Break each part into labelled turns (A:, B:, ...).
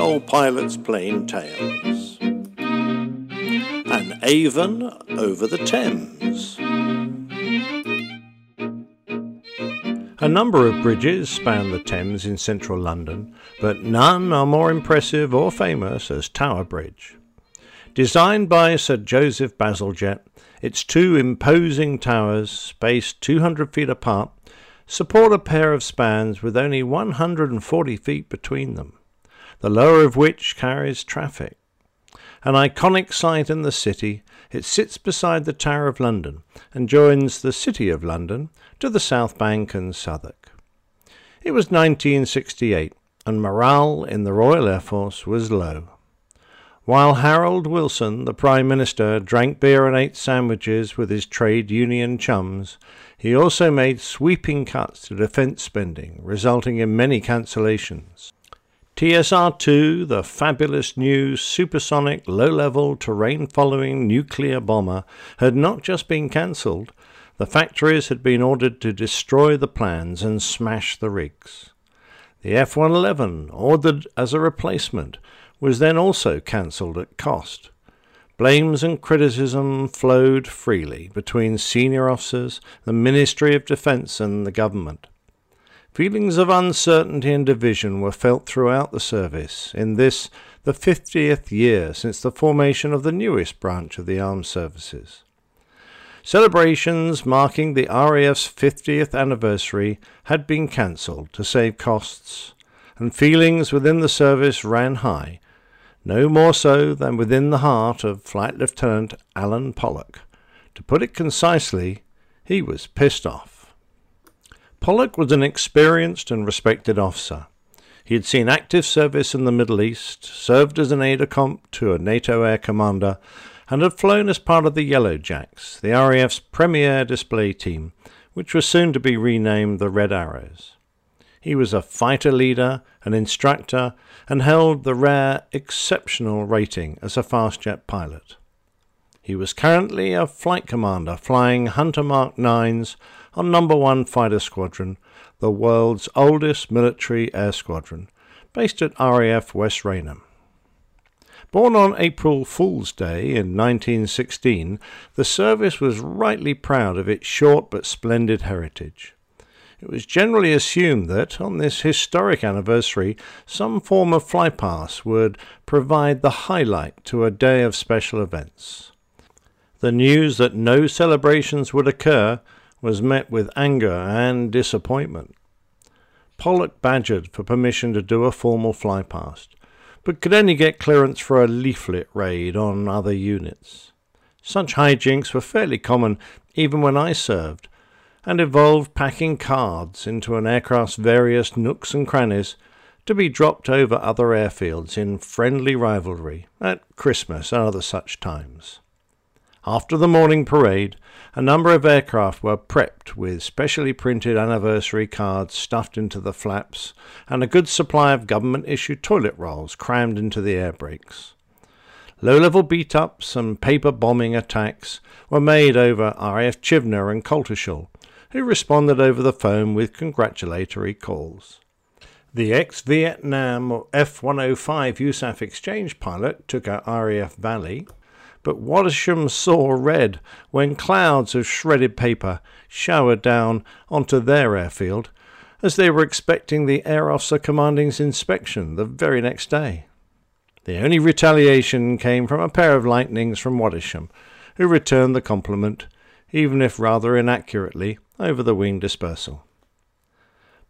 A: old pilot's plain tales. An Avon over the Thames. A number of bridges span the Thames in central London, but none are more impressive or famous as Tower Bridge. Designed by Sir Joseph Bazalgette, its two imposing towers, spaced 200 feet apart, support a pair of spans with only 140 feet between them, the lower of which carries traffic. An iconic site in the city, it sits beside the Tower of London and joins the City of London to the South Bank and Southwark. It was 1968, and morale in the Royal Air Force was low. While Harold Wilson, the Prime Minister, drank beer and ate sandwiches with his trade union chums, he also made sweeping cuts to defence spending, resulting in many cancellations. TSR 2, the fabulous new supersonic low level terrain following nuclear bomber, had not just been cancelled, the factories had been ordered to destroy the plans and smash the rigs. The F 111, ordered as a replacement, was then also cancelled at cost. Blames and criticism flowed freely between senior officers, the Ministry of Defence, and the government. Feelings of uncertainty and division were felt throughout the service in this, the 50th year since the formation of the newest branch of the armed services. Celebrations marking the RAF's 50th anniversary had been cancelled to save costs, and feelings within the service ran high no more so than within the heart of Flight Lieutenant Alan Pollock. To put it concisely, he was pissed off. Pollock was an experienced and respected officer. He had seen active service in the Middle East, served as an aide-de-camp to a NATO air commander, and had flown as part of the Yellow Jacks, the RAF's premier display team, which was soon to be renamed the Red Arrows. He was a fighter leader, an instructor, and held the rare exceptional rating as a fast jet pilot. He was currently a flight commander flying Hunter Mark 9s on Number 1 Fighter Squadron, the world's oldest military air squadron, based at RAF West Raynham. Born on April Fool's Day in 1916, the service was rightly proud of its short but splendid heritage. It was generally assumed that, on this historic anniversary, some form of flypast would provide the highlight to a day of special events. The news that no celebrations would occur was met with anger and disappointment. Pollock badgered for permission to do a formal flypast, but could only get clearance for a leaflet raid on other units. Such hijinks were fairly common even when I served, and involved packing cards into an aircraft's various nooks and crannies to be dropped over other airfields in friendly rivalry at Christmas and other such times. After the morning parade, a number of aircraft were prepped with specially printed anniversary cards stuffed into the flaps and a good supply of government issued toilet rolls crammed into the air brakes. Low level beat ups and paper bombing attacks were made over RAF Chivenor and Coltishall, who responded over the phone with congratulatory calls. The ex Vietnam F 105 USAF exchange pilot took out RAF Valley, but Wattisham saw red when clouds of shredded paper showered down onto their airfield as they were expecting the Air Officer Commanding's inspection the very next day. The only retaliation came from a pair of lightnings from Wattisham, who returned the compliment, even if rather inaccurately, over the wing dispersal.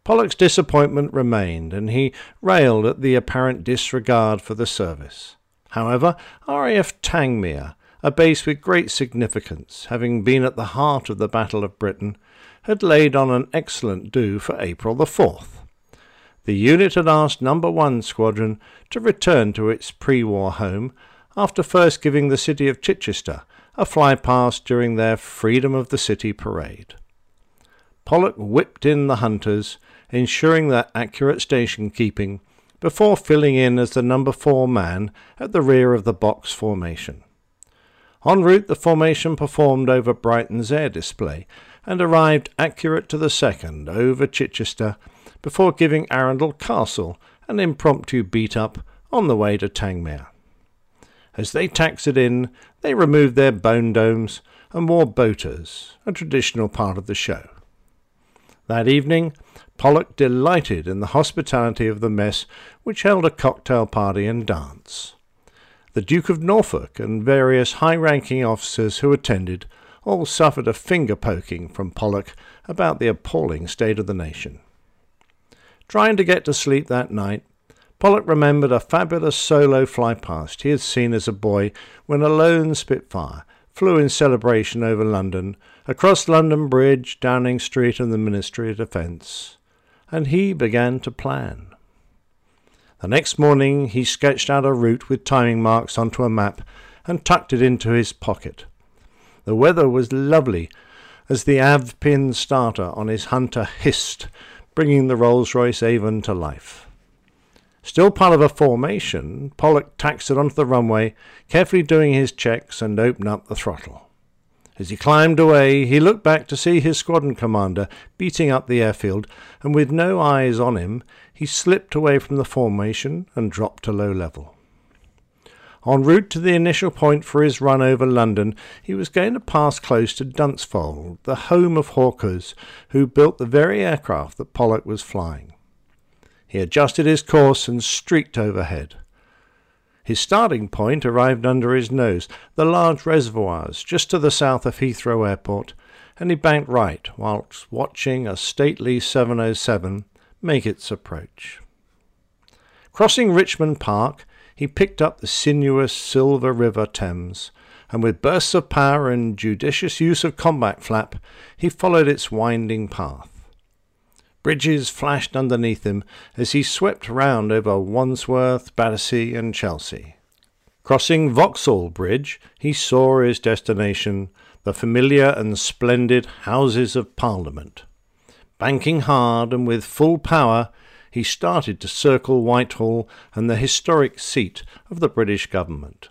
A: Pollock's disappointment remained, and he railed at the apparent disregard for the service. However, RAF Tangmere, a base with great significance, having been at the heart of the Battle of Britain, had laid on an excellent do for April the 4th. The unit had asked Number 1 Squadron to return to its pre war home after first giving the city of Chichester a fly past during their Freedom of the City parade. Pollock whipped in the hunters, ensuring their accurate station keeping, before filling in as the number four man at the rear of the box formation. En route, the formation performed over Brighton's air display and arrived accurate to the second over Chichester before giving Arundel Castle an impromptu beat up on the way to Tangmere. As they taxied in, they removed their bone domes and wore boaters, a traditional part of the show. That evening, Pollock delighted in the hospitality of the mess, which held a cocktail party and dance. The Duke of Norfolk and various high ranking officers who attended all suffered a finger poking from Pollock about the appalling state of the nation. Trying to get to sleep that night, Pollock remembered a fabulous solo flypast he had seen as a boy when a lone Spitfire flew in celebration over London, across London Bridge, Downing Street, and the Ministry of Defence, and he began to plan. The next morning he sketched out a route with timing marks onto a map and tucked it into his pocket. The weather was lovely as the Avpin starter on his Hunter hissed, bringing the Rolls Royce Avon to life. Still part of a formation, Pollock taxied onto the runway, carefully doing his checks and opened up the throttle. As he climbed away, he looked back to see his squadron commander beating up the airfield, and with no eyes on him, he slipped away from the formation and dropped to low level. En route to the initial point for his run over London, he was going to pass close to Dunsfold, the home of Hawkers, who built the very aircraft that Pollock was flying. He adjusted his course and streaked overhead. His starting point arrived under his nose, the large reservoirs just to the south of Heathrow Airport, and he banked right whilst watching a stately 707 make its approach. Crossing Richmond Park, he picked up the sinuous Silver River Thames, and with bursts of power and judicious use of combat flap, he followed its winding path. Bridges flashed underneath him as he swept round over Wandsworth, Battersea, and Chelsea. Crossing Vauxhall Bridge, he saw his destination, the familiar and splendid Houses of Parliament. Banking hard and with full power, he started to circle Whitehall and the historic seat of the British government.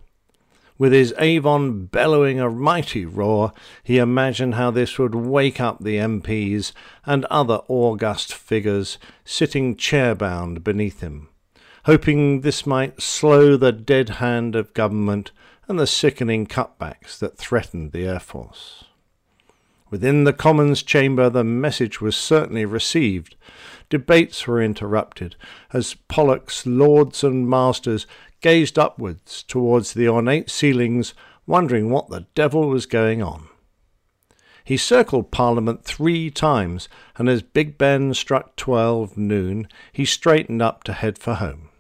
A: With his Avon bellowing a mighty roar, he imagined how this would wake up the MPs and other august figures sitting chair-bound beneath him, hoping this might slow the dead hand of government and the sickening cutbacks that threatened the Air Force. Within the Commons chamber, the message was certainly received, Debates were interrupted as Pollock's lords and masters gazed upwards towards the ornate ceilings, wondering what the devil was going on. He circled Parliament three times, and as Big Ben struck twelve noon, he straightened up to head for home.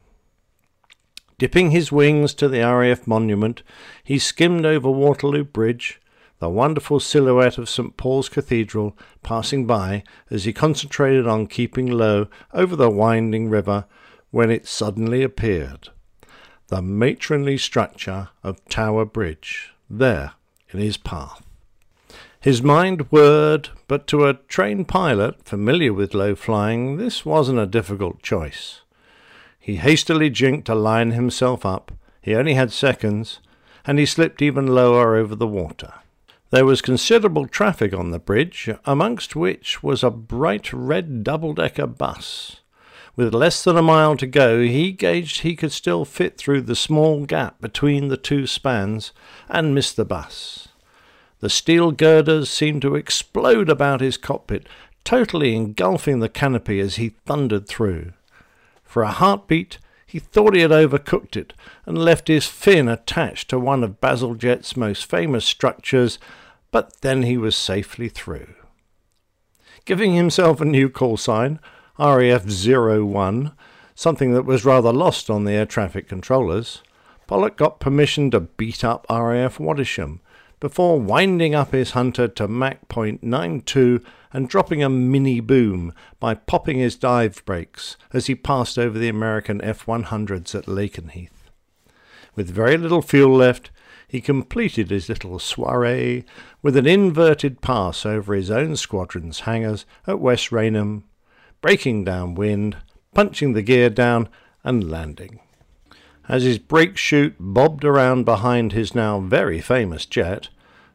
A: Dipping his wings to the RAF monument, he skimmed over Waterloo Bridge, the wonderful silhouette of St. Paul's Cathedral passing by as he concentrated on keeping low over the winding river when it suddenly appeared. The matronly structure of Tower Bridge, there in his path. His mind whirred, but to a trained pilot familiar with low flying, this wasn't a difficult choice. He hastily jinked to line himself up. He only had seconds, and he slipped even lower over the water. There was considerable traffic on the bridge, amongst which was a bright red double-decker bus. With less than a mile to go, he gauged he could still fit through the small gap between the two spans and miss the bus. The steel girders seemed to explode about his cockpit, totally engulfing the canopy as he thundered through. For a heartbeat, he thought he had overcooked it and left his fin attached to one of Bazalgette's most famous structures but then he was safely through. Giving himself a new call sign, RAF 01, something that was rather lost on the air traffic controllers, Pollock got permission to beat up RAF Wattisham before winding up his hunter to Mach point 92 and dropping a mini boom by popping his dive brakes as he passed over the American F-100s at Lakenheath. With very little fuel left, he completed his little soiree with an inverted pass over his own squadron's hangars at West Raynham, breaking down wind, punching the gear down, and landing. As his brake chute bobbed around behind his now very famous jet,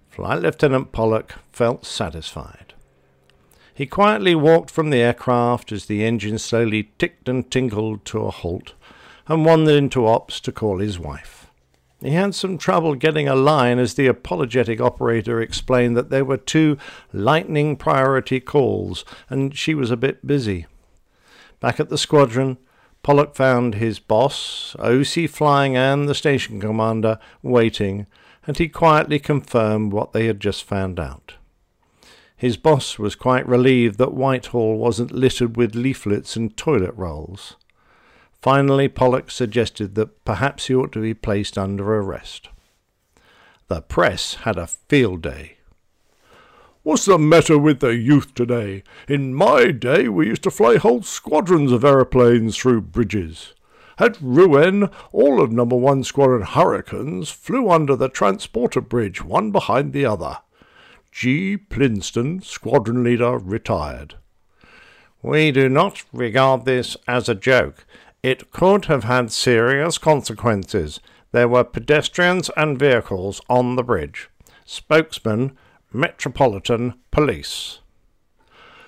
A: Flight Lieutenant Pollock felt satisfied. He quietly walked from the aircraft as the engine slowly ticked and tinkled to a halt, and wandered into ops to call his wife. He had some trouble getting a line as the apologetic operator explained that there were two lightning priority calls and she was a bit busy. Back at the squadron, Pollock found his boss, OC Flying, and the station commander waiting, and he quietly confirmed what they had just found out. His boss was quite relieved that Whitehall wasn't littered with leaflets and toilet rolls. Finally, Pollock suggested that perhaps he ought to be placed under arrest. The press had a field day.
B: What's the matter with the youth today? In my day, we used to fly whole squadrons of aeroplanes through bridges. At Rouen, all of Number One Squadron Hurricanes flew under the transporter bridge, one behind the other. G. Plinston, squadron leader, retired.
A: We do not regard this as a joke. It could have had serious consequences. There were pedestrians and vehicles on the bridge. Spokesman, Metropolitan Police.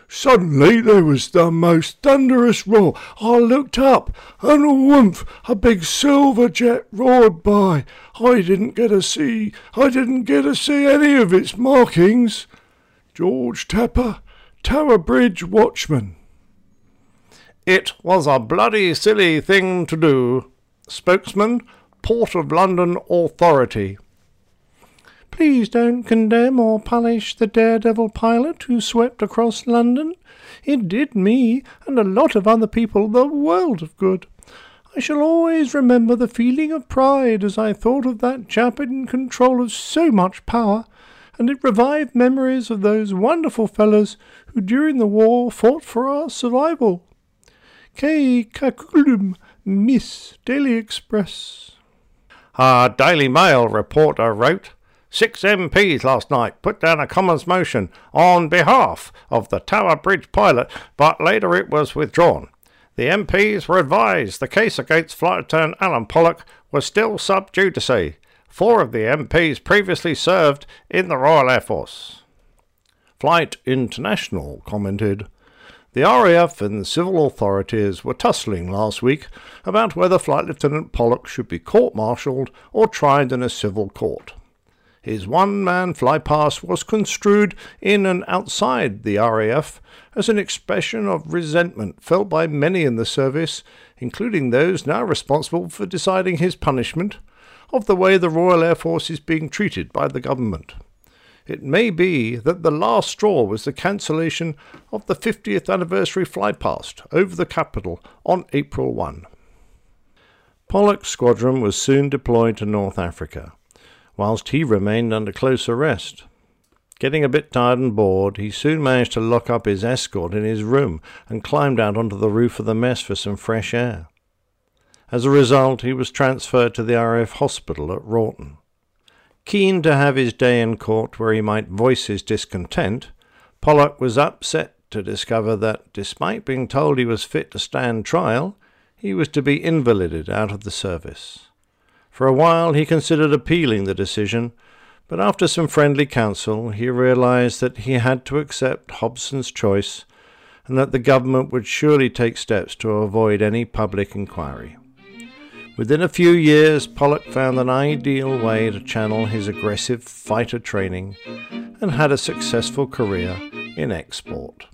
B: Suddenly there was the most thunderous roar. I looked up, and a whoomph, a big silver jet roared by. I didn't get to see, I didn't get to see any of its markings. George Tapper, Tower Bridge watchman.
A: It was a bloody silly thing to do. Spokesman, Port of London Authority. Please don't condemn or punish the daredevil pilot who swept across London. It did me and a lot of other people the world of good. I shall always remember the feeling of pride as I thought of that chap in control of so much power, and it revived memories of those wonderful fellows who during the war fought for our survival. Kakulum, Miss Daily Express.
C: Our Daily Mail reporter wrote, Six MPs last night put down a Commons motion on behalf of the Tower Bridge pilot, but later it was withdrawn. The MPs were advised the case against Flight Attendant Alan Pollock was still sub judice. Four of the MPs previously served in the Royal Air Force.
A: Flight International commented, the RAF and the civil authorities were tussling last week about whether Flight Lieutenant Pollock should be court martialed or tried in a civil court. His one man fly past was construed in and outside the RAF as an expression of resentment felt by many in the service, including those now responsible for deciding his punishment, of the way the Royal Air Force is being treated by the government. It may be that the last straw was the cancellation of the 50th anniversary flypast over the capital on April 1. Pollock's squadron was soon deployed to North Africa, whilst he remained under close arrest. Getting a bit tired and bored, he soon managed to lock up his escort in his room and climbed out onto the roof of the mess for some fresh air. As a result, he was transferred to the RAF hospital at Wroughton. Keen to have his day in court where he might voice his discontent, Pollock was upset to discover that, despite being told he was fit to stand trial, he was to be invalided out of the service. For a while he considered appealing the decision, but after some friendly counsel he realized that he had to accept Hobson's choice and that the government would surely take steps to avoid any public inquiry. Within a few years, Pollock found an ideal way to channel his aggressive fighter training and had a successful career in export.